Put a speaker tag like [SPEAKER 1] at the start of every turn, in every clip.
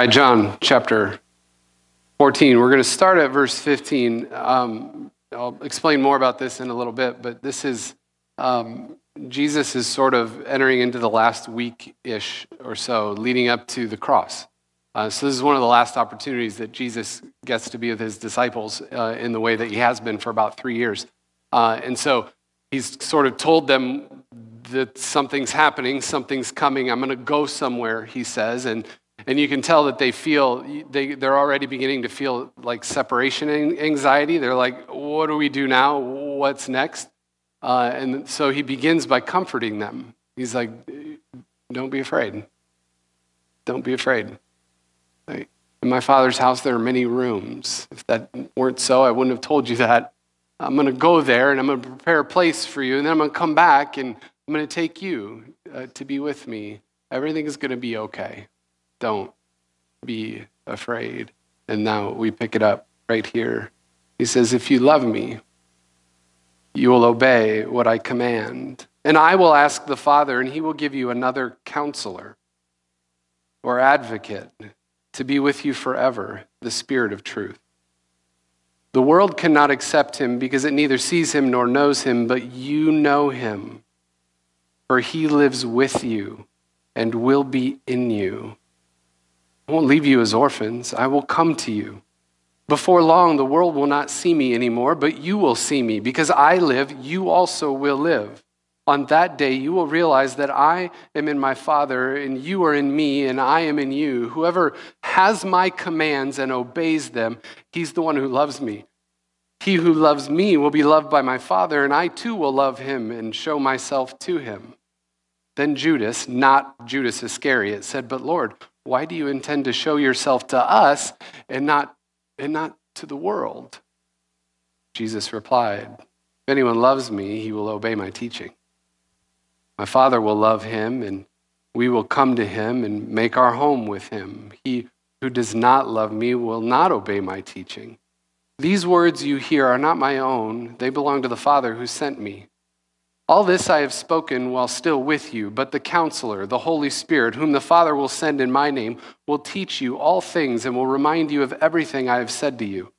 [SPEAKER 1] All right, John chapter 14. We're going to start at verse 15. Um, I'll explain more about this in a little bit, but this is um, Jesus is sort of entering into the last week ish or so, leading up to the cross. Uh, so, this is one of the last opportunities that Jesus gets to be with his disciples uh, in the way that he has been for about three years. Uh, and so, he's sort of told them that something's happening, something's coming, I'm going to go somewhere, he says. And, and you can tell that they feel, they, they're already beginning to feel like separation anxiety. They're like, what do we do now? What's next? Uh, and so he begins by comforting them. He's like, don't be afraid. Don't be afraid. In my father's house, there are many rooms. If that weren't so, I wouldn't have told you that. I'm going to go there and I'm going to prepare a place for you, and then I'm going to come back and I'm going to take you uh, to be with me. Everything is going to be okay. Don't be afraid. And now we pick it up right here. He says, If you love me, you will obey what I command. And I will ask the Father, and he will give you another counselor or advocate to be with you forever, the Spirit of truth. The world cannot accept him because it neither sees him nor knows him, but you know him, for he lives with you and will be in you. I won't leave you as orphans, I will come to you. Before long, the world will not see me anymore, but you will see me. Because I live, you also will live. On that day, you will realize that I am in my Father, and you are in me, and I am in you. Whoever has my commands and obeys them, he's the one who loves me. He who loves me will be loved by my Father, and I too will love him and show myself to him. Then Judas, not Judas Iscariot, said, But Lord, why do you intend to show yourself to us and not, and not to the world? Jesus replied, If anyone loves me, he will obey my teaching. My Father will love him, and we will come to him and make our home with him. He who does not love me will not obey my teaching. These words you hear are not my own, they belong to the Father who sent me. All this I have spoken while still with you, but the counselor, the Holy Spirit, whom the Father will send in my name, will teach you all things and will remind you of everything I have said to you.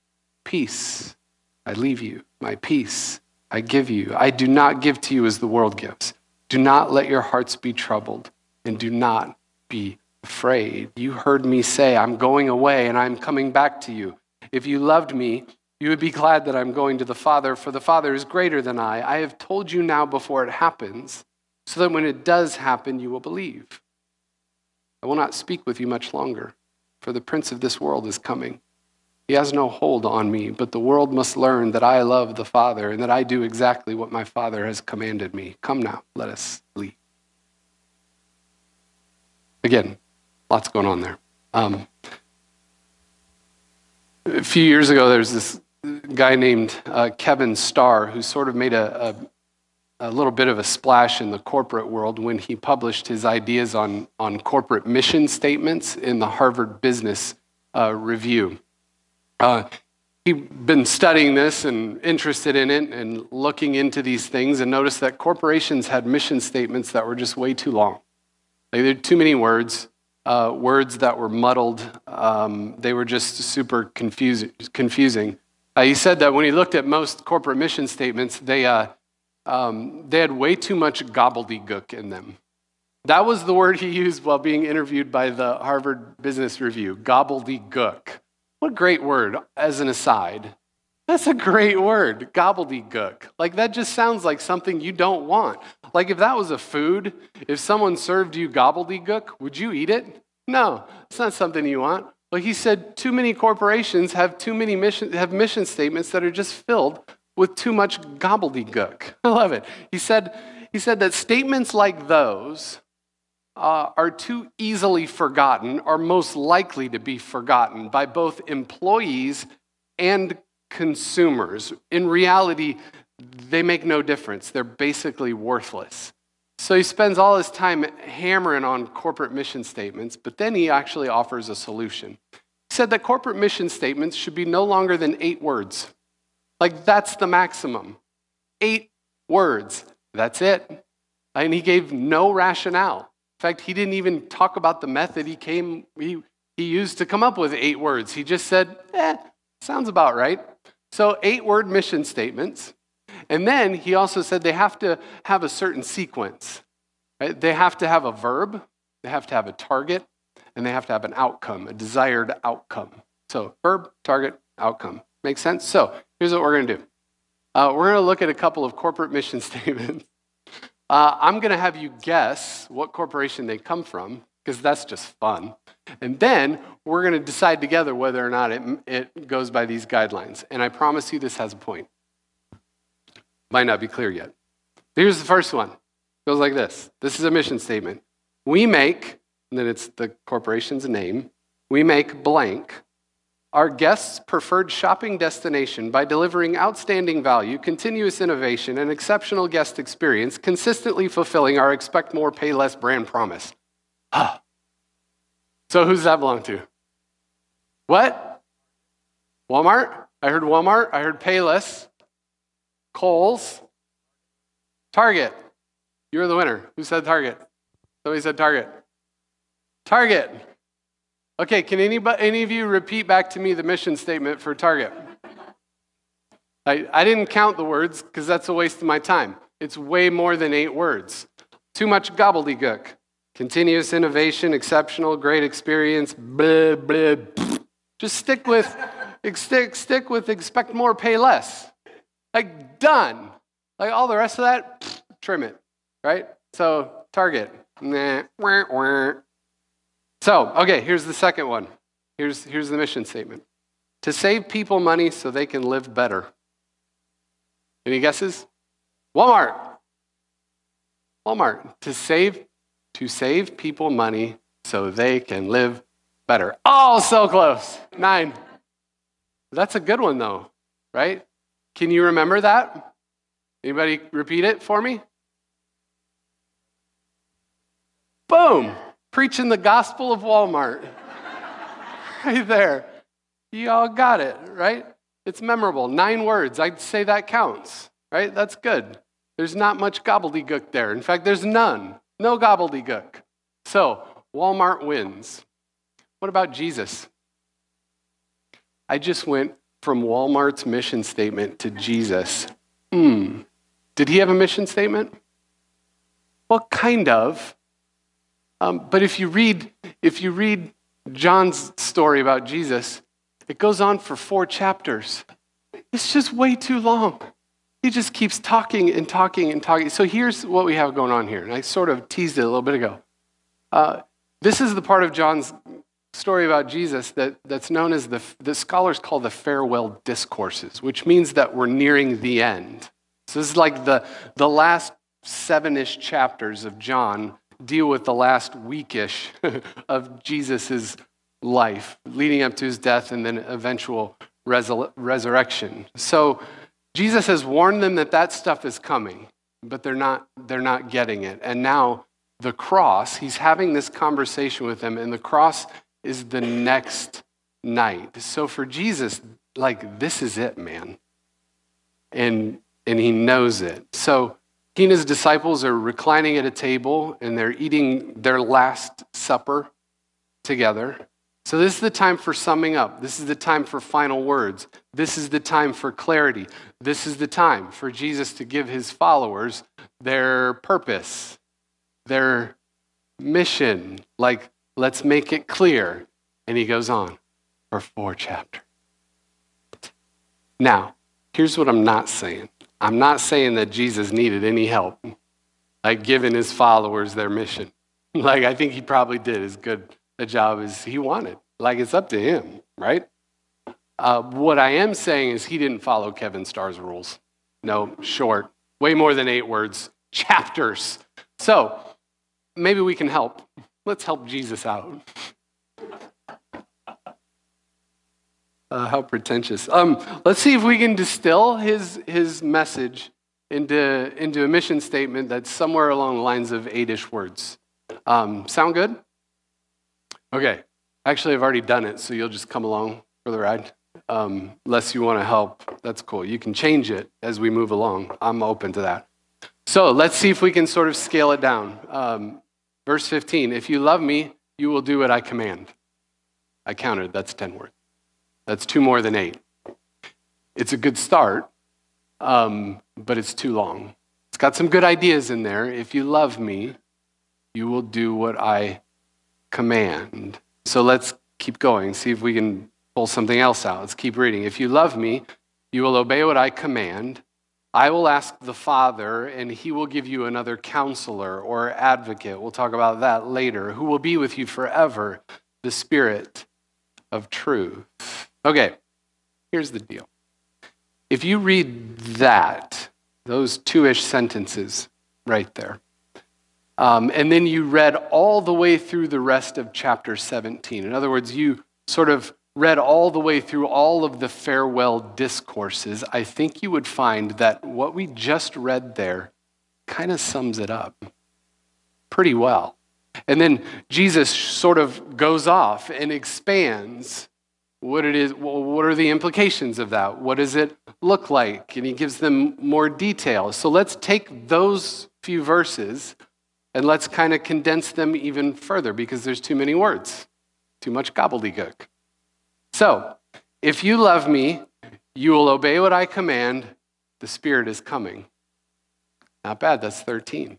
[SPEAKER 1] Peace I leave you, my peace I give you. I do not give to you as the world gives. Do not let your hearts be troubled, and do not be afraid. You heard me say, I'm going away and I'm coming back to you. If you loved me, you would be glad that I'm going to the Father, for the Father is greater than I. I have told you now before it happens, so that when it does happen, you will believe. I will not speak with you much longer, for the prince of this world is coming. He has no hold on me, but the world must learn that I love the Father and that I do exactly what my Father has commanded me. Come now, let us leave. Again, lots going on there. Um, a few years ago, there was this guy named uh, Kevin Starr who sort of made a, a, a, little bit of a splash in the corporate world when he published his ideas on, on corporate mission statements in the Harvard Business uh, Review. Uh, he'd been studying this and interested in it and looking into these things and noticed that corporations had mission statements that were just way too long. Like, there were too many words, uh, words that were muddled. Um, they were just super confusing. confusing. Uh, he said that when he looked at most corporate mission statements, they, uh, um, they had way too much gobbledygook in them. That was the word he used while being interviewed by the Harvard Business Review gobbledygook. What a great word, as an aside. That's a great word, gobbledygook. Like, that just sounds like something you don't want. Like, if that was a food, if someone served you gobbledygook, would you eat it? No, it's not something you want. Well, he said too many corporations have too many mission, have mission statements that are just filled with too much gobbledygook. I love it. He said, he said that statements like those uh, are too easily forgotten, are most likely to be forgotten by both employees and consumers. In reality, they make no difference. They're basically worthless. So he spends all his time hammering on corporate mission statements, but then he actually offers a solution. He said that corporate mission statements should be no longer than eight words. Like, that's the maximum. Eight words. That's it. And he gave no rationale In fact, he didn't even talk about the method. He came, he, he used to come up with eight words. He just said, eh, sounds about right. So, eight word mission statements. And then he also said they have to have a certain sequence. Right? They have to have a verb, they have to have a target, and they have to have an outcome, a desired outcome. So, verb, target, outcome. Makes sense? So, here's what we're going to do uh, we're going to look at a couple of corporate mission statements. Uh, I'm going to have you guess what corporation they come from, because that's just fun. And then we're going to decide together whether or not it, it goes by these guidelines. And I promise you this has a point. Might not be clear yet. Here's the first one. It goes like this. This is a mission statement. We make, and then it's the corporation's name, we make blank our guests' preferred shopping destination by delivering outstanding value, continuous innovation, and exceptional guest experience, consistently fulfilling our expect more, pay less brand promise. Ah. So who's that belong to? What? Walmart? I heard Walmart. I heard Payless. Kohl's. Target. You're the winner. Who said Target? Somebody said Target. Target. Okay, can anybody, any of you repeat back to me the mission statement for Target? I, I didn't count the words because that's a waste of my time. It's way more than eight words. Too much gobbledygook. Continuous innovation, exceptional, great experience, blah, blah. Just stick with, stick, stick with expect more, pay less. Like, done. Like, all the rest of that, trim it, right? So, target. So, okay, here's the second one. Here's, here's the mission statement to save people money so they can live better. Any guesses? Walmart. Walmart. To save to save people money so they can live better. Oh, so close. Nine. That's a good one, though, right? Can you remember that? Anybody repeat it for me? Boom. Preaching the gospel of Walmart. right there. You all got it, right? It's memorable. Nine words. I'd say that counts, right? That's good. There's not much gobbledygook there. In fact, there's none. No gobbledygook. So, Walmart wins. What about Jesus? I just went from Walmart's mission statement to Jesus. Hmm. Did he have a mission statement? Well, kind of. Um, but if you read, if you read John's story about Jesus, it goes on for four chapters. It's just way too long. He just keeps talking and talking and talking. So here's what we have going on here. And I sort of teased it a little bit ago. Uh, this is the part of John's story about Jesus that, that's known as the, the scholars call the farewell discourses, which means that we're nearing the end. So this is like the, the last seven ish chapters of John deal with the last weekish of Jesus' life, leading up to his death and then eventual resur- resurrection. So Jesus has warned them that that stuff is coming, but they're not, they're not getting it. And now the cross, he's having this conversation with them, and the cross is the next night. So for Jesus, like, this is it, man. And, and he knows it. So he and his disciples are reclining at a table and they're eating their last supper together. So, this is the time for summing up. This is the time for final words. This is the time for clarity. This is the time for Jesus to give his followers their purpose, their mission. Like, let's make it clear. And he goes on for four chapters. Now, here's what I'm not saying I'm not saying that Jesus needed any help, like giving his followers their mission. Like, I think he probably did as good a job as he wanted. Like, it's up to him, right? Uh, what I am saying is he didn't follow Kevin Starr's rules. No, short, way more than eight words, chapters. So, maybe we can help. Let's help Jesus out. Uh, how pretentious. Um, let's see if we can distill his, his message into, into a mission statement that's somewhere along the lines of eight-ish words. Um, sound good? Okay. Actually, I've already done it, so you'll just come along for the ride. Um, unless you want to help, that's cool. You can change it as we move along. I'm open to that. So let's see if we can sort of scale it down. Verse 15 If you love me, you will do what I command. I counted, that's 10 words. That's two more than eight. It's a good start, um, but it's too long. It's got some good ideas in there. If you love me, you will do what I command. So let's keep going, see if we can pull something else out. Let's keep reading. If you love me, you will obey what I command. I will ask the Father, and he will give you another counselor or advocate. We'll talk about that later, who will be with you forever, the Spirit of truth. Okay, here's the deal. If you read that, those two ish sentences right there, um, and then you read all the way through the rest of chapter 17, in other words, you sort of read all the way through all of the farewell discourses, I think you would find that what we just read there kind of sums it up pretty well. And then Jesus sort of goes off and expands what it is what are the implications of that? What does it look like? And he gives them more detail. So let's take those few verses and let's kind of condense them even further because there's too many words too much gobbledygook so, if you love me, you will obey what I command. The Spirit is coming. Not bad, that's 13.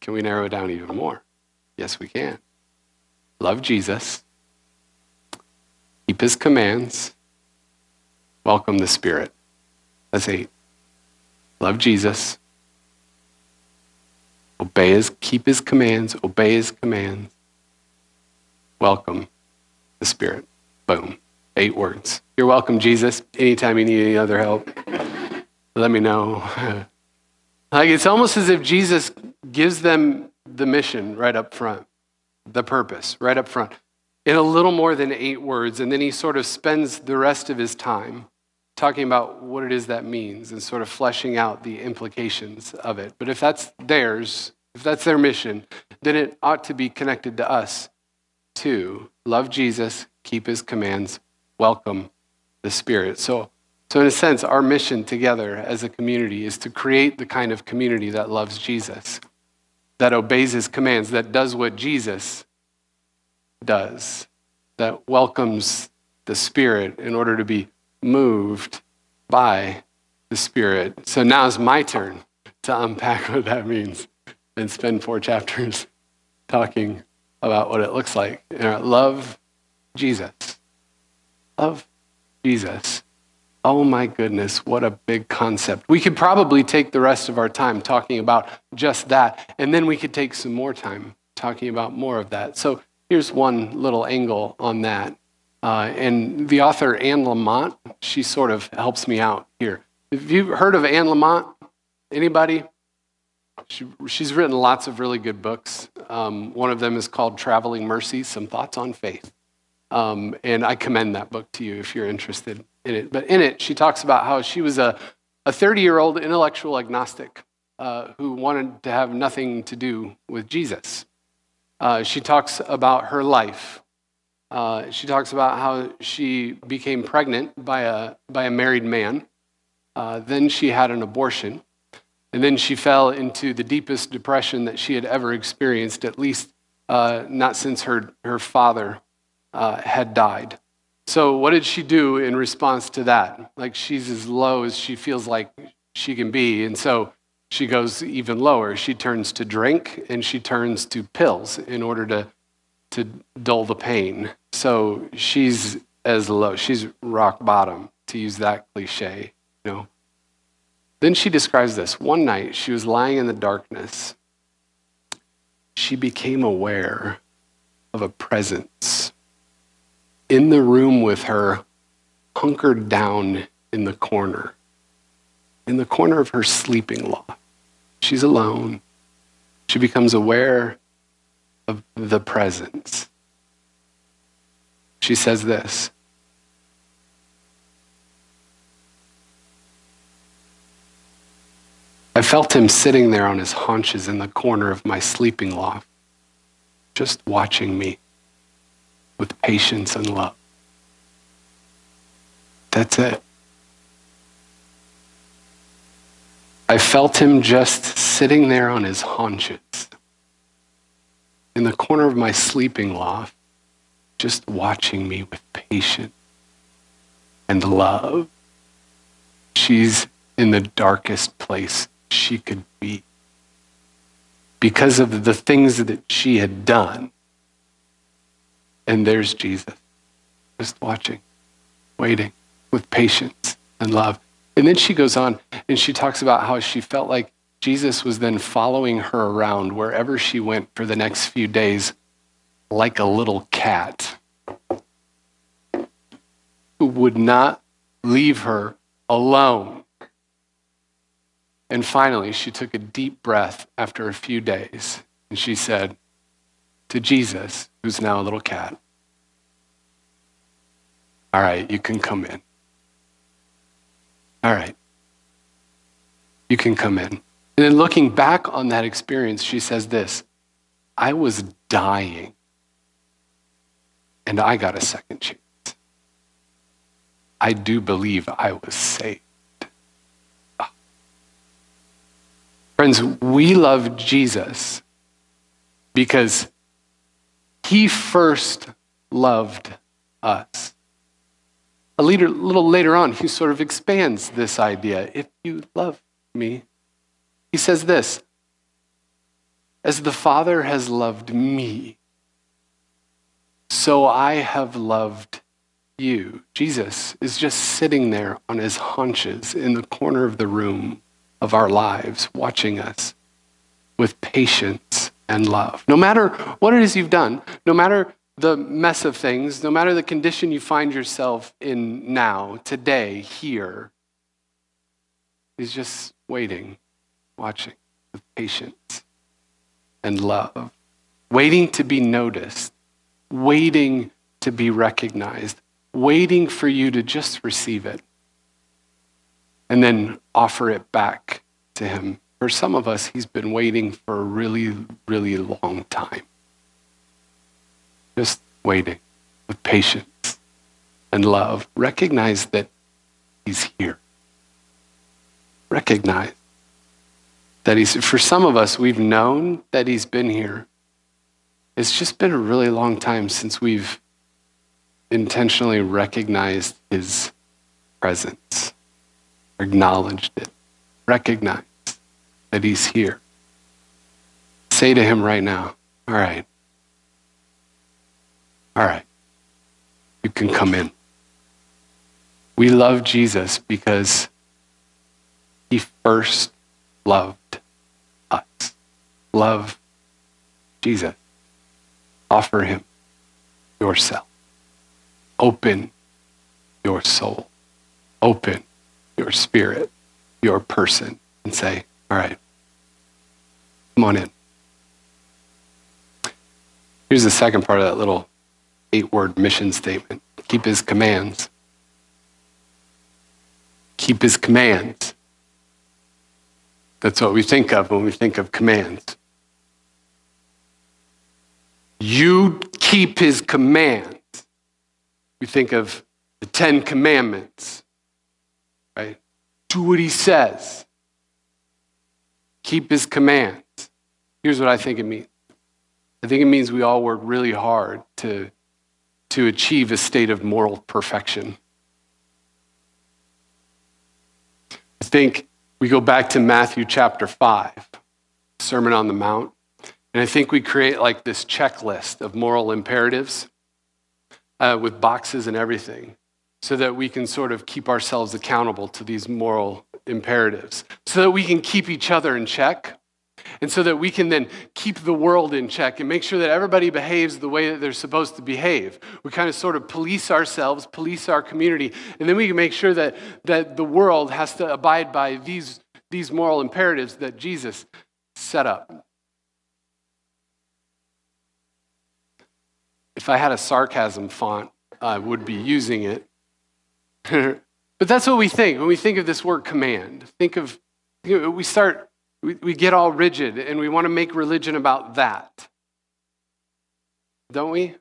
[SPEAKER 1] Can we narrow it down even more? Yes, we can. Love Jesus, keep his commands, welcome the Spirit. That's eight. Love Jesus, obey his, keep his commands, obey his commands, welcome the Spirit. Boom. Eight words. You're welcome, Jesus. Anytime you need any other help, let me know. like it's almost as if Jesus gives them the mission right up front, the purpose right up front, in a little more than eight words. And then he sort of spends the rest of his time talking about what it is that means and sort of fleshing out the implications of it. But if that's theirs, if that's their mission, then it ought to be connected to us too. Love Jesus, keep his commands, welcome the Spirit. So, so, in a sense, our mission together as a community is to create the kind of community that loves Jesus, that obeys his commands, that does what Jesus does, that welcomes the Spirit in order to be moved by the Spirit. So now it's my turn to unpack what that means and spend four chapters talking about what it looks like. Love Jesus. Love Jesus. Oh my goodness, what a big concept. We could probably take the rest of our time talking about just that, and then we could take some more time talking about more of that. So here's one little angle on that. Uh, and the author, Anne Lamott, she sort of helps me out here. Have you heard of Anne Lamott? Anybody? She, she's written lots of really good books. Um, one of them is called Traveling Mercy Some Thoughts on Faith. Um, and I commend that book to you if you're interested in it. But in it, she talks about how she was a 30 year old intellectual agnostic uh, who wanted to have nothing to do with Jesus. Uh, she talks about her life. Uh, she talks about how she became pregnant by a, by a married man. Uh, then she had an abortion. And then she fell into the deepest depression that she had ever experienced, at least uh, not since her, her father uh, had died. So, what did she do in response to that? Like, she's as low as she feels like she can be. And so she goes even lower. She turns to drink and she turns to pills in order to, to dull the pain. So, she's as low, she's rock bottom, to use that cliche, you know. Then she describes this. One night, she was lying in the darkness. She became aware of a presence in the room with her, hunkered down in the corner, in the corner of her sleeping loft. She's alone. She becomes aware of the presence. She says this I felt him sitting there on his haunches in the corner of my sleeping loft, just watching me with patience and love. That's it. I felt him just sitting there on his haunches in the corner of my sleeping loft, just watching me with patience and love. She's in the darkest place she could be because of the things that she had done. And there's Jesus, just watching, waiting with patience and love. And then she goes on and she talks about how she felt like Jesus was then following her around wherever she went for the next few days, like a little cat who would not leave her alone. And finally, she took a deep breath after a few days and she said to Jesus, who's now a little cat, All right, you can come in. All right, you can come in. And then looking back on that experience, she says this I was dying and I got a second chance. I do believe I was saved. Friends, we love Jesus because he first loved us. A leader, little later on, he sort of expands this idea. If you love me, he says this As the Father has loved me, so I have loved you. Jesus is just sitting there on his haunches in the corner of the room of our lives, watching us with patience and love. No matter what it is you've done, no matter the mess of things, no matter the condition you find yourself in now, today, here, he's just waiting, watching with patience and love, waiting to be noticed, waiting to be recognized, waiting for you to just receive it and then offer it back to Him. For some of us, He's been waiting for a really, really long time. Just waiting with patience and love. Recognize that He's here. Recognize that He's, for some of us, we've known that He's been here. It's just been a really long time since we've intentionally recognized his presence, acknowledged it, recognized that he's here. Say to him right now, all right, all right, you can come in. We love Jesus because he first loved us. Love Jesus. Offer him yourself. Open your soul, open your spirit, your person, and say, All right, come on in. Here's the second part of that little eight word mission statement keep his commands. Keep his commands. That's what we think of when we think of commands. You keep his commands. We think of the Ten Commandments, right? Do what he says, keep his commands. Here's what I think it means I think it means we all work really hard to, to achieve a state of moral perfection. I think we go back to Matthew chapter 5, Sermon on the Mount, and I think we create like this checklist of moral imperatives uh, with boxes and everything so that we can sort of keep ourselves accountable to these moral imperatives, so that we can keep each other in check, and so that we can then keep the world in check and make sure that everybody behaves the way that they're supposed to behave. We kind of sort of police ourselves, police our community, and then we can make sure that, that the world has to abide by these, these moral imperatives that Jesus set up. If I had a sarcasm font, I would be using it. but that's what we think when we think of this word command. Think of, we start, we, we get all rigid and we want to make religion about that. Don't we?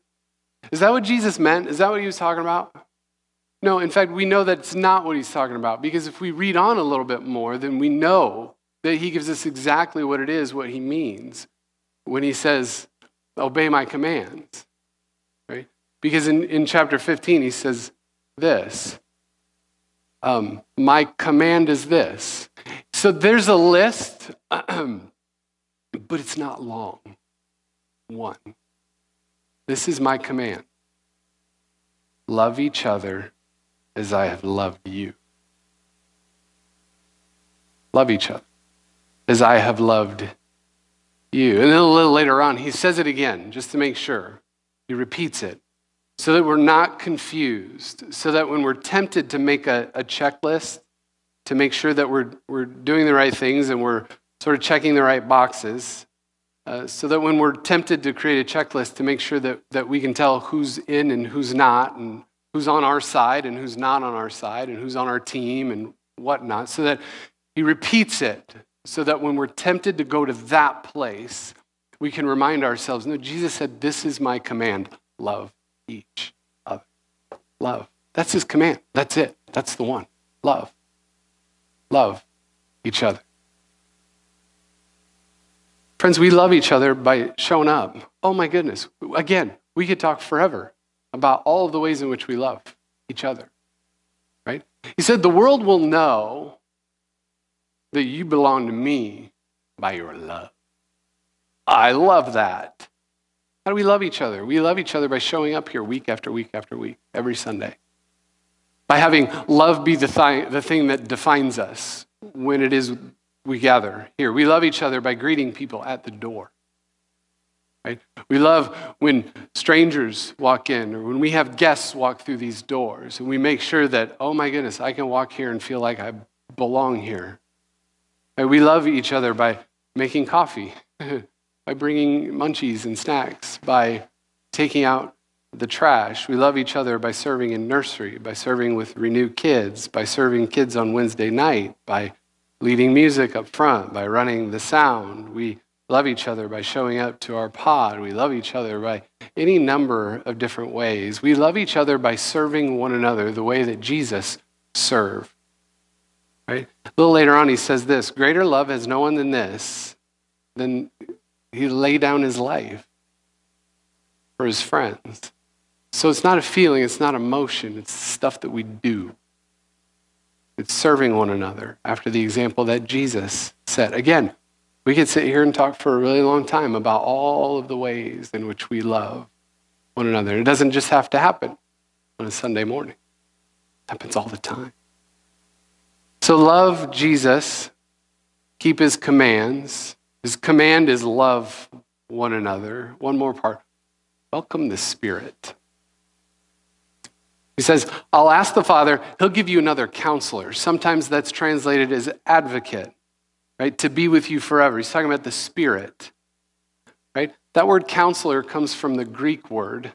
[SPEAKER 1] Is that what Jesus meant? Is that what he was talking about? No, in fact, we know that it's not what he's talking about because if we read on a little bit more, then we know that he gives us exactly what it is, what he means when he says, Obey my commands. Right? Because in, in chapter 15, he says this um, My command is this. So there's a list, but it's not long. One. This is my command love each other as I have loved you. Love each other as I have loved you. And then a little later on, he says it again just to make sure. He repeats it so that we're not confused, so that when we're tempted to make a, a checklist to make sure that we're, we're doing the right things and we're sort of checking the right boxes, uh, so that when we're tempted to create a checklist to make sure that, that we can tell who's in and who's not, and who's on our side and who's not on our side, and who's on our team and whatnot, so that he repeats it, so that when we're tempted to go to that place, we can remind ourselves no, Jesus said, This is my command love each other. Love. That's his command. That's it. That's the one. Love. Love each other. Friends, we love each other by showing up. Oh my goodness. Again, we could talk forever about all of the ways in which we love each other. Right? He said, The world will know that you belong to me by your love. I love that. How do we love each other? We love each other by showing up here week after week after week, every Sunday. By having love be the, th- the thing that defines us when it is we gather here. We love each other by greeting people at the door. Right? We love when strangers walk in or when we have guests walk through these doors and we make sure that, oh my goodness, I can walk here and feel like I belong here. We love each other by making coffee by bringing munchies and snacks, by taking out the trash. We love each other by serving in nursery, by serving with Renew Kids, by serving kids on Wednesday night, by leading music up front, by running the sound. We love each other by showing up to our pod. We love each other by any number of different ways. We love each other by serving one another the way that Jesus served. Right? A little later on, he says this Greater love has no one than this, than he lay down his life for his friends. So it's not a feeling, it's not emotion, it's stuff that we do. It's serving one another after the example that Jesus set. Again, we could sit here and talk for a really long time about all of the ways in which we love one another. It doesn't just have to happen on a Sunday morning. It happens all the time. So love Jesus, keep his commands, his command is love one another. One more part welcome the Spirit. He says, I'll ask the Father, he'll give you another counselor. Sometimes that's translated as advocate, right? To be with you forever. He's talking about the Spirit, right? That word counselor comes from the Greek word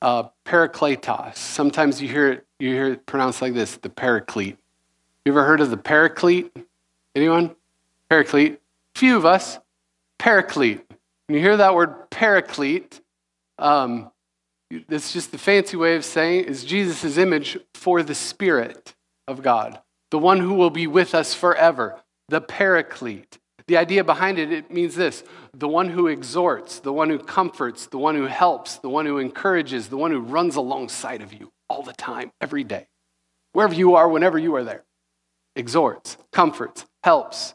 [SPEAKER 1] uh, parakletos. Sometimes you hear it, you hear it pronounced like this, the paraclete. You ever heard of the paraclete? Anyone? Paraclete few of us, paraclete. When you hear that word paraclete, um, it's just the fancy way of saying is Jesus' image for the Spirit of God, the one who will be with us forever, the paraclete. The idea behind it, it means this the one who exhorts, the one who comforts, the one who helps, the one who encourages, the one who runs alongside of you all the time, every day, wherever you are, whenever you are there. Exhorts, comforts, helps,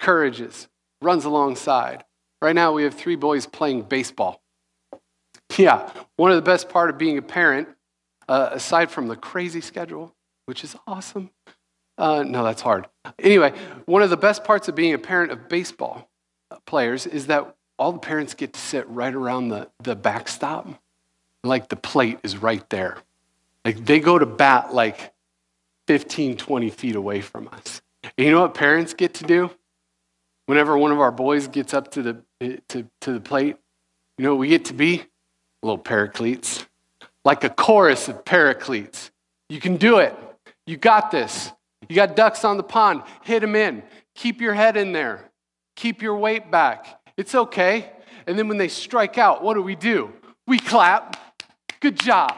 [SPEAKER 1] encourages, runs alongside. Right now, we have three boys playing baseball. Yeah, one of the best part of being a parent, uh, aside from the crazy schedule, which is awesome. Uh, no, that's hard. Anyway, one of the best parts of being a parent of baseball players is that all the parents get to sit right around the, the backstop. Like the plate is right there. Like they go to bat like 15, 20 feet away from us. And you know what parents get to do? Whenever one of our boys gets up to the, to, to the plate, you know what we get to be? Little paracletes. Like a chorus of paracletes. You can do it. You got this. You got ducks on the pond. Hit them in. Keep your head in there. Keep your weight back. It's okay. And then when they strike out, what do we do? We clap. Good job.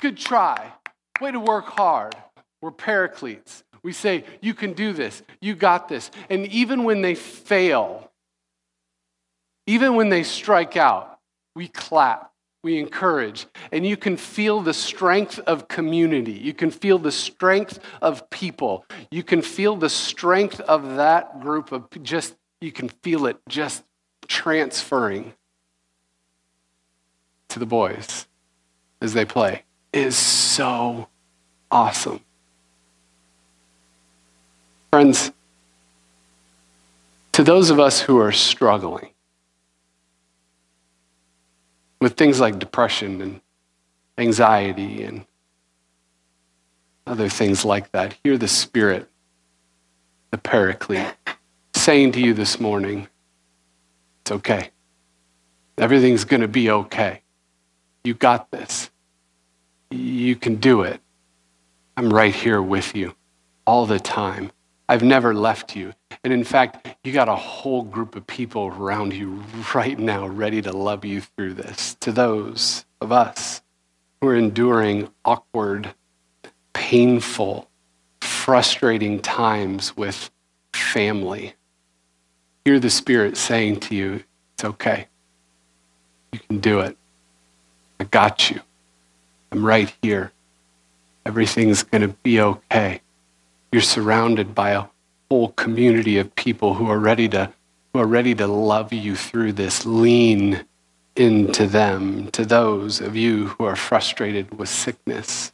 [SPEAKER 1] Good try. Way to work hard. We're paracletes. We say, You can do this. You got this. And even when they fail, even when they strike out, we clap we encourage. And you can feel the strength of community. You can feel the strength of people. You can feel the strength of that group of just, you can feel it just transferring to the boys as they play. It is so awesome. Friends, to those of us who are struggling, with things like depression and anxiety and other things like that. Hear the Spirit, the Paraclete, saying to you this morning, it's okay. Everything's going to be okay. You got this. You can do it. I'm right here with you all the time. I've never left you. And in fact, you got a whole group of people around you right now ready to love you through this. To those of us who are enduring awkward, painful, frustrating times with family, hear the Spirit saying to you, It's okay. You can do it. I got you. I'm right here. Everything's going to be okay. You're surrounded by a whole community of people who are ready to who are ready to love you through this. Lean into them, to those of you who are frustrated with sickness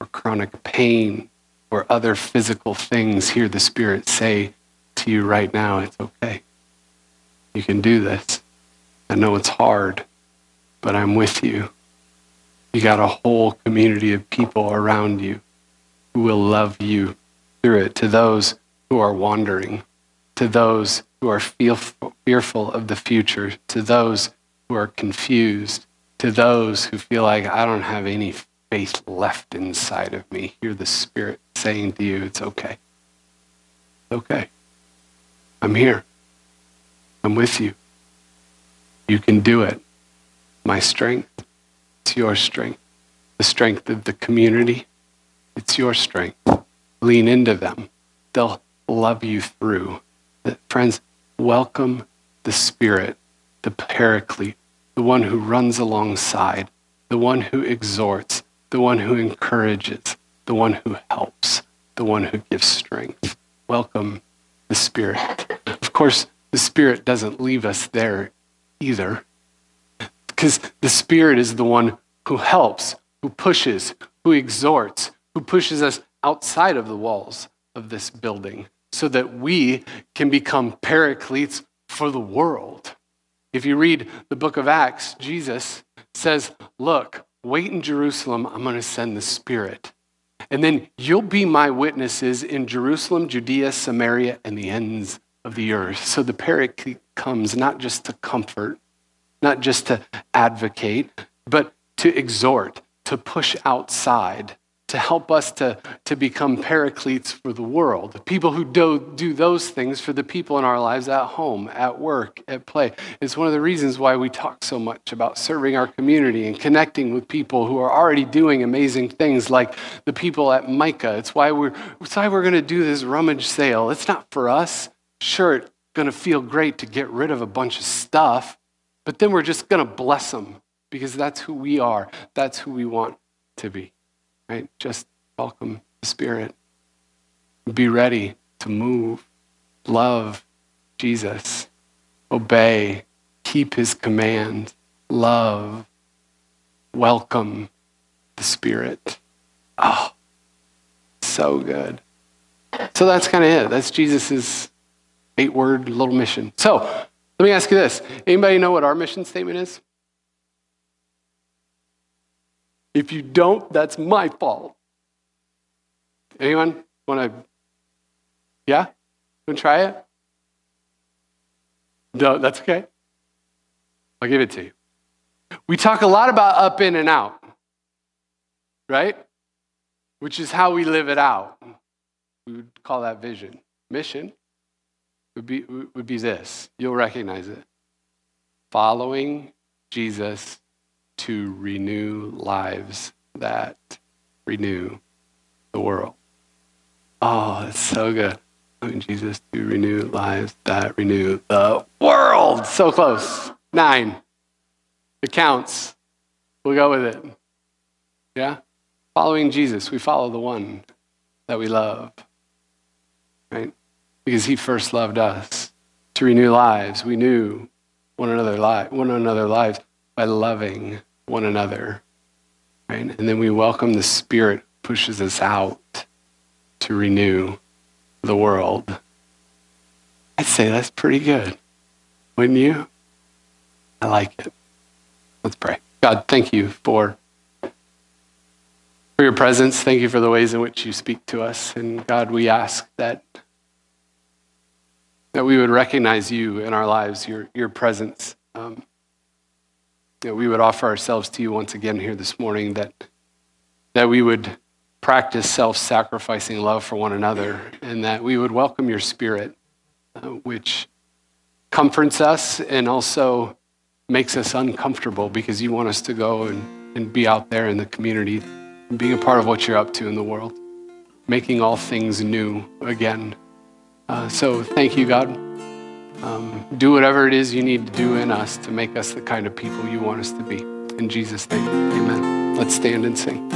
[SPEAKER 1] or chronic pain or other physical things. Hear the Spirit say to you right now, it's okay. You can do this. I know it's hard, but I'm with you. You got a whole community of people around you who will love you through it. To those who are wandering, to those who are fearful of the future, to those who are confused, to those who feel like I don't have any faith left inside of me. Hear the Spirit saying to you, it's okay. It's okay. I'm here. I'm with you. You can do it. My strength, it's your strength. The strength of the community, it's your strength. Lean into them. They'll love you through. Friends, welcome the Spirit, the Paraclete, the one who runs alongside, the one who exhorts, the one who encourages, the one who helps, the one who gives strength. Welcome the Spirit. Of course, the Spirit doesn't leave us there either, because the Spirit is the one who helps, who pushes, who exhorts, who pushes us outside of the walls of this building so that we can become paracletes for the world. If you read the book of Acts, Jesus says, Look, wait in Jerusalem, I'm going to send the Spirit. And then you'll be my witnesses in Jerusalem, Judea, Samaria, and the ends of the earth. So the paraclete comes not just to comfort, not just to advocate, but to exhort, to push outside, to help us to, to become paracletes for the world. People who do, do those things for the people in our lives at home, at work, at play. It's one of the reasons why we talk so much about serving our community and connecting with people who are already doing amazing things like the people at Micah. It's why we're, it's why we're going to do this rummage sale. It's not for us. Sure, it's going to feel great to get rid of a bunch of stuff, but then we're just going to bless them because that's who we are. That's who we want to be right? Just welcome the Spirit. Be ready to move, love Jesus, obey, keep his command, love, welcome the Spirit. Oh, so good. So that's kind of it. That's Jesus's eight word little mission. So let me ask you this anybody know what our mission statement is? If you don't, that's my fault. Anyone want to? Yeah? Want to try it? No, that's okay. I'll give it to you. We talk a lot about up, in, and out, right? Which is how we live it out. We would call that vision. Mission would be, would be this. You'll recognize it. Following Jesus to renew lives that renew the world. Oh, it's so good. Loving Jesus to renew lives that renew the world. So close. Nine. It counts. We'll go with it. Yeah? Following Jesus, we follow the one that we love, right? Because he first loved us to renew lives. We knew one another, li- one another lives by loving one another, right? And then we welcome the Spirit pushes us out to renew the world. I'd say that's pretty good, wouldn't you? I like it. Let's pray. God, thank you for for your presence. Thank you for the ways in which you speak to us. And God, we ask that that we would recognize you in our lives, your your presence. Um, that we would offer ourselves to you once again here this morning. That that we would practice self-sacrificing love for one another, and that we would welcome your Spirit, uh, which comforts us and also makes us uncomfortable because you want us to go and, and be out there in the community being a part of what you're up to in the world, making all things new again. Uh, so thank you, God. Um, do whatever it is you need to do in us to make us the kind of people you want us to be. In Jesus' name, amen. Let's stand and sing.